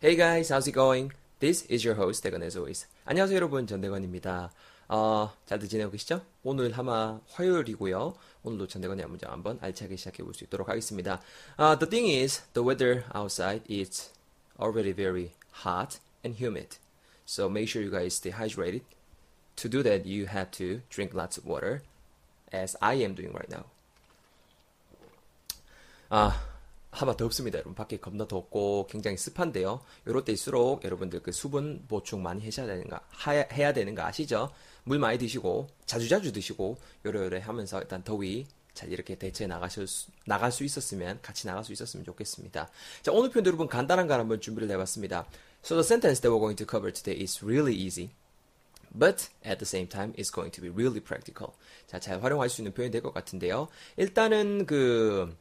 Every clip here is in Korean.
Hey guys, how's it going? This is your host, 대건 as always. 안녕하세요 여러분, 전대건입니다. 어, 잘들 지내고 계시죠? 오늘 아마 화요일이고요. 오늘도 전대건의 문장 한번 알차게 시작해 볼 수 있도록 하겠습니다. Uh, the thing is, the weather outside is already very hot and humid. So make sure you guys stay hydrated. To do that, you have to drink lots of water, as I am doing right now. 아, 하마 덥습니다, 여러분. 밖에 겁나 덥고 굉장히 습한데요. 요럴 때일수록 여러분들 그 수분 보충 많이 해야 되는 거, 하- 해야 되는 거 아시죠? 물 많이 드시고, 자주 자주 드시고, 요래요래 하면서 일단 더위 잘 이렇게 대처해 나가실 수, 나갈 수 있었으면, 같이 나갈 수 있었으면 좋겠습니다. 자, 오늘 표현 여러분 간단한 걸 한번 준비를 해봤습니다. So the sentence that we're going to cover today is really easy. But at the same time, it's going to be really practical. 자, 잘 활용할 수 있는 표현이 될 것 같은데요. 일단은 그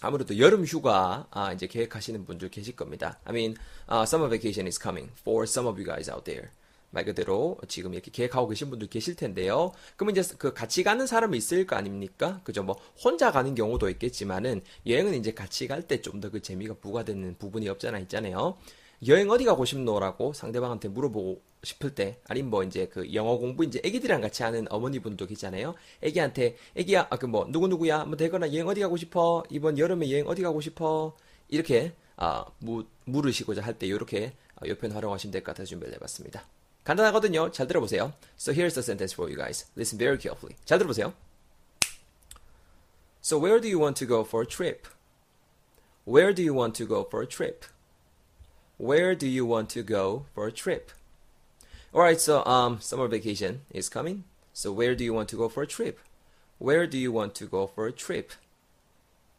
아무래도 여름 휴가 아, 이제 계획하시는 분들 계실 겁니다. I mean, uh, summer vacation is coming for some of you guys out there. 말 그대로 지금 이렇게 계획하고 계신 분들 계실 텐데요. 그러면 이제 그 같이 가는 사람이 있을 거 아닙니까? 그죠? 뭐 혼자 가는 경우도 있겠지만은 여행은 이제 같이 갈 때 좀 더 그 재미가 부과되는 부분이 없잖아 있잖아요. 여행 어디 가고 싶노라고 상대방한테 물어보고 싶을 때, 아니면 뭐 이제 그 영어 공부 이제 애기들이랑 같이 하는 어머니분도 계시잖아요. 애기한테, 애기야, 아, 그 뭐, 누구 누구야, 뭐 되거나 여행 어디 가고 싶어? 이번 여름에 여행 어디 가고 싶어? 이렇게, 아, 무, 물으시고자 할 때 이렇게 요 표현 활용하시면 될 것 같아서 준비를 해봤습니다. 간단하거든요. 잘 들어보세요. So here's the sentence for you guys. Listen very carefully. 잘 들어보세요. So where do you want to go for a trip? Where do you want to go for a trip? Where do you want to go for a trip? Alright, so um summer vacation is coming. So where do you want to go for a trip? Where do you want to go for a trip?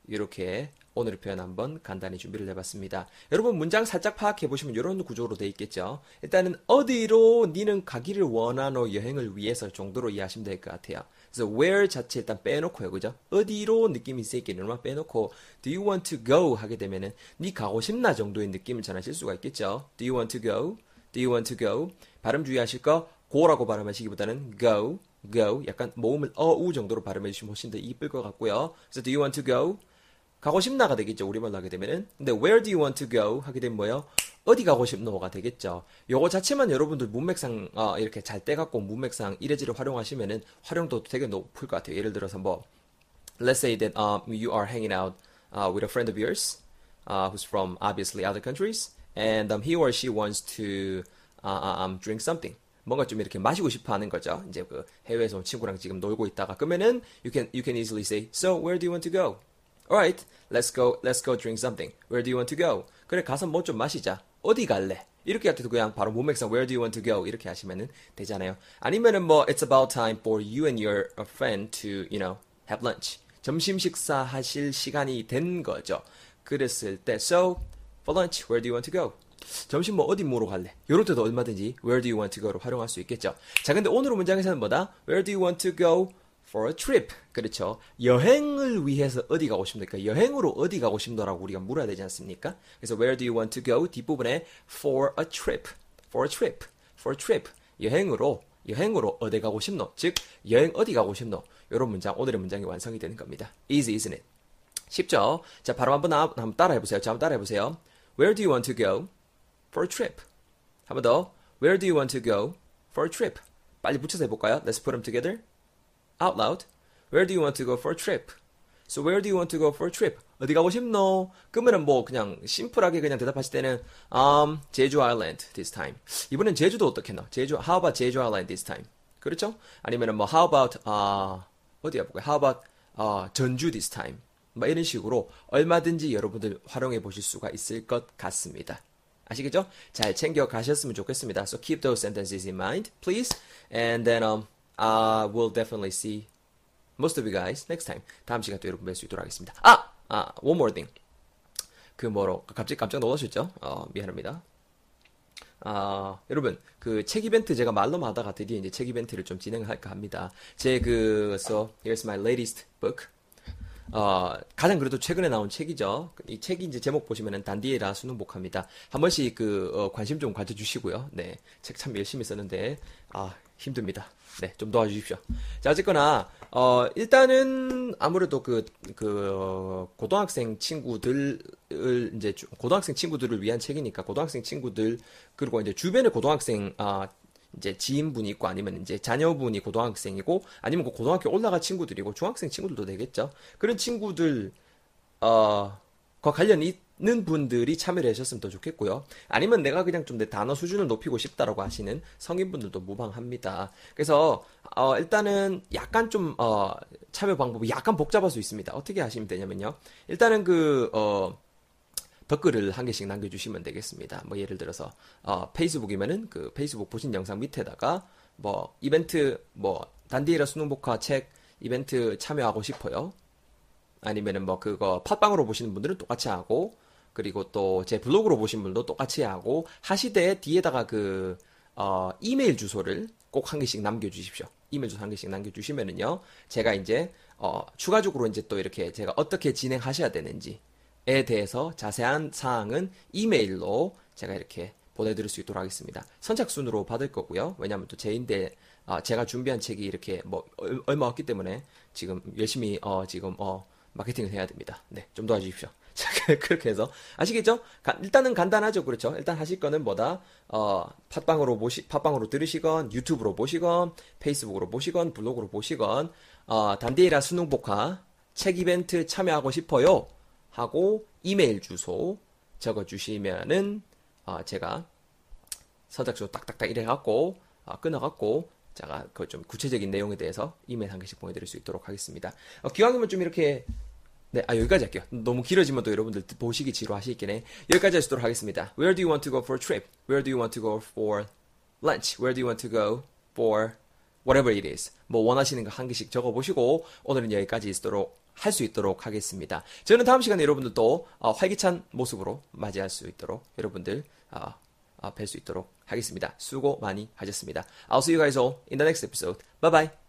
이렇게 오늘의 표현 한번 간단히 준비를 해봤습니다. 여러분 문장 살짝 파악해 보시면 이런 구조로 돼 있겠죠. 일단은 어디로 니는 가기를 원하노 여행을 위해서 정도로 이해하시면 될 것 같아요. 그래서 where 자체 일단 빼놓고요, 그죠? 어디로 느낌이 이런만 빼놓고 do you want to go 하게 되면은 니 가고 싶나 정도의 느낌을 전하실 수가 있겠죠. Do you want to go? Do you want to go? 발음 주의하실 거 go라고 발음하시기보다는 go, go 약간 모음을 어우 정도로 발음해 주시면 훨씬 더 이쁠 것 같고요. 그래서 do you want to go? 가고 싶나가 되겠죠. 우리말로 하게 되면은. 근데 where do you want to go? 하게 되면 뭐예요? 어디 가고 싶노가 되겠죠. 요거 자체만 여러분들 문맥상 어, 이렇게 잘 떼갖고 문맥상 이래지를 활용하시면은 활용도 되게 높을 것 같아요. 예를 들어서 뭐 let's say that um, you are hanging out uh, with a friend of yours uh, who's from obviously other countries and um, he or she wants to uh, um, drink something. 뭔가 좀 이렇게 마시고 싶어 하는 거죠. 이제 그 해외에서 온 친구랑 지금 놀고 있다가 그러면은 you can you can easily say so where do you want to go? Alright, let's go, let's go drink something. Where do you want to go? 그래, 가서 뭐 좀 마시자. 어디 갈래? 이렇게 할 때도 그냥 바로 문맥상 where do you want to go? 이렇게 하시면은 되잖아요. 아니면은 뭐 it's about time for you and your friend to, you know, have lunch. 점심 식사 하실 시간이 된 거죠. 그랬을 때 so for lunch, where do you want to go? 점심 뭐 어디 먹으러 갈래? 이럴 때도 얼마든지 where do you want to go를 활용할 수 있겠죠. 자, 근데 오늘 문장에서는 뭐다? Where do you want to go for a trip? 그렇죠. 여행을 위해서 어디 가고 싶습니까? 여행으로 어디 가고 싶노라고 우리가 물어야 되지 않습니까? 그래서 where do you want to go? 뒷부분에 for a trip, for a trip, for a trip. 여행으로 여행으로 어디 가고 싶노? 즉 여행 어디 가고 싶노? 이런 문장 오늘의 문장이 완성이 되는 겁니다. Easy, isn't it? 쉽죠? 자, 바로 한번, 나- 한번 따라해 보세요. 자, 한번 따라해 보세요. Where do you want to go for a trip? 한번 더. Where do you want to go for a trip? 빨리 붙여서 해볼까요? Let's put them together. Out loud. Where do you want to go for a trip? So where do you want to go for a trip? 어디 가고 싶노? 그러면은 뭐 그냥 심플하게 그냥 대답하실 때는 um 제주 아일랜드 this time. 이번엔 제주도 어떻겠노? 제주 how about 제주 아일랜드 this time? 그렇죠? 아니면은 뭐 how about 아 어디 해볼까요? How about 아 전주 this time? 뭐 이런 식으로 얼마든지 여러분들 활용해 보실 수가 있을 것 같습니다. 아시겠죠? 잘 챙겨 가셨으면 좋겠습니다. So keep those sentences in mind, please. And then um, uh, we'll definitely see most of you guys next time. 다음 시간 또 여러분 뵐 수 있도록 하겠습니다. 아, 아, one more thing. 그 뭐로 갑자기 깜짝 놀라셨죠? 어, 미안합니다. 아, 여러분, 그 책 이벤트 제가 말로만 하다가 드디어 이제 책 이벤트를 좀 진행할까 합니다. 제 그, so, here's my latest book. 어, 가장 그래도 최근에 나온 책이죠. 이 책이 이제 제목 보시면은 단디에라 수능복합니다. 한 번씩 그, 어, 관심 좀 가져주시고요. 네. 책 참 열심히 썼는데, 아, 힘듭니다. 네, 좀 도와주십시오. 자, 어쨌거나, 어, 일단은 아무래도 그, 그, 고등학생 친구들을, 이제, 고등학생 친구들을 위한 책이니까, 고등학생 친구들, 그리고 이제 주변에 고등학생, 아, 이제 지인분이 있고 아니면 이제 자녀분이 고등학생이고 아니면 그 고등학교 올라갈 친구들이고 중학생 친구들도 되겠죠. 그런 친구들 어, 과 관련 있 는 분들이 참여를 하셨으면 더 좋겠고요. 아니면 내가 그냥 좀 내 단어 수준을 높이고 싶다라고 하시는 성인분들도 무방합니다. 그래서 어, 일단은 약간 좀 어, 참여 방법이 약간 복잡할 수 있습니다. 어떻게 하시면 되냐면요. 일단은 그 어, 댓글을 한 개씩 남겨주시면 되겠습니다. 뭐 예를 들어서 어, 페이스북이면은 그 페이스북 보신 영상 밑에다가 뭐 이벤트 뭐 단디에라 수능 복화 책 이벤트 참여하고 싶어요. 아니면은 뭐 그거 팟빵으로 보시는 분들은 똑같이 하고 그리고 또 제 블로그로 보신 분도 똑같이 하고 하시되 뒤에다가 그 어, 이메일 주소를 꼭 한 개씩 남겨주십시오. 이메일 주소 한 개씩 남겨주시면은요, 제가 이제 어, 추가적으로 이제 또 이렇게 제가 어떻게 진행하셔야 되는지 에 대해서 자세한 사항은 이메일로 제가 이렇게 보내드릴 수 있도록 하겠습니다. 선착순으로 받을 거고요. 왜냐하면 또 제인데 아, 제가 준비한 책이 이렇게 뭐 얼마 없기 때문에 지금 열심히 어, 지금 어, 마케팅을 해야 됩니다. 네, 좀 도와주십시오. 자, 그렇게 해서 아시겠죠? 가, 일단은 간단하죠, 그렇죠? 일단 하실 거는 뭐다? 어, 팟빵으로 보시, 팟빵으로 들으시건, 유튜브로 보시건, 페이스북으로 보시건, 블로그로 보시건, 어, 단디에라 수능 복화 책 이벤트 참여하고 싶어요. 하고 이메일 주소 적어 주시면은 어, 제가 선착순 딱딱딱 이래 갖고 어, 끊어 갖고 제가 그 좀 구체적인 내용에 대해서 이메일 한 개씩 보내드릴 수 있도록 하겠습니다. 어, 기왕이면 좀 이렇게 네, 아 여기까지 할게요. 너무 길어지면 또 여러분들 보시기 지루하시겠네. 여기까지 하시도록 하겠습니다. Where do you want to go for a trip? Where do you want to go for lunch? Where do you want to go for whatever it is? 뭐 원하시는 거 한 개씩 적어 보시고 오늘은 여기까지 있도록 할 수 있도록 하겠습니다. 저는 다음 시간에 여러분들 또 어, 활기찬 모습으로 맞이할 수 있도록 여러분들 어, 어, 뵐수 있도록 하겠습니다. 수고 많이 하셨습니다. I'll see you guys all in the next episode. Bye bye.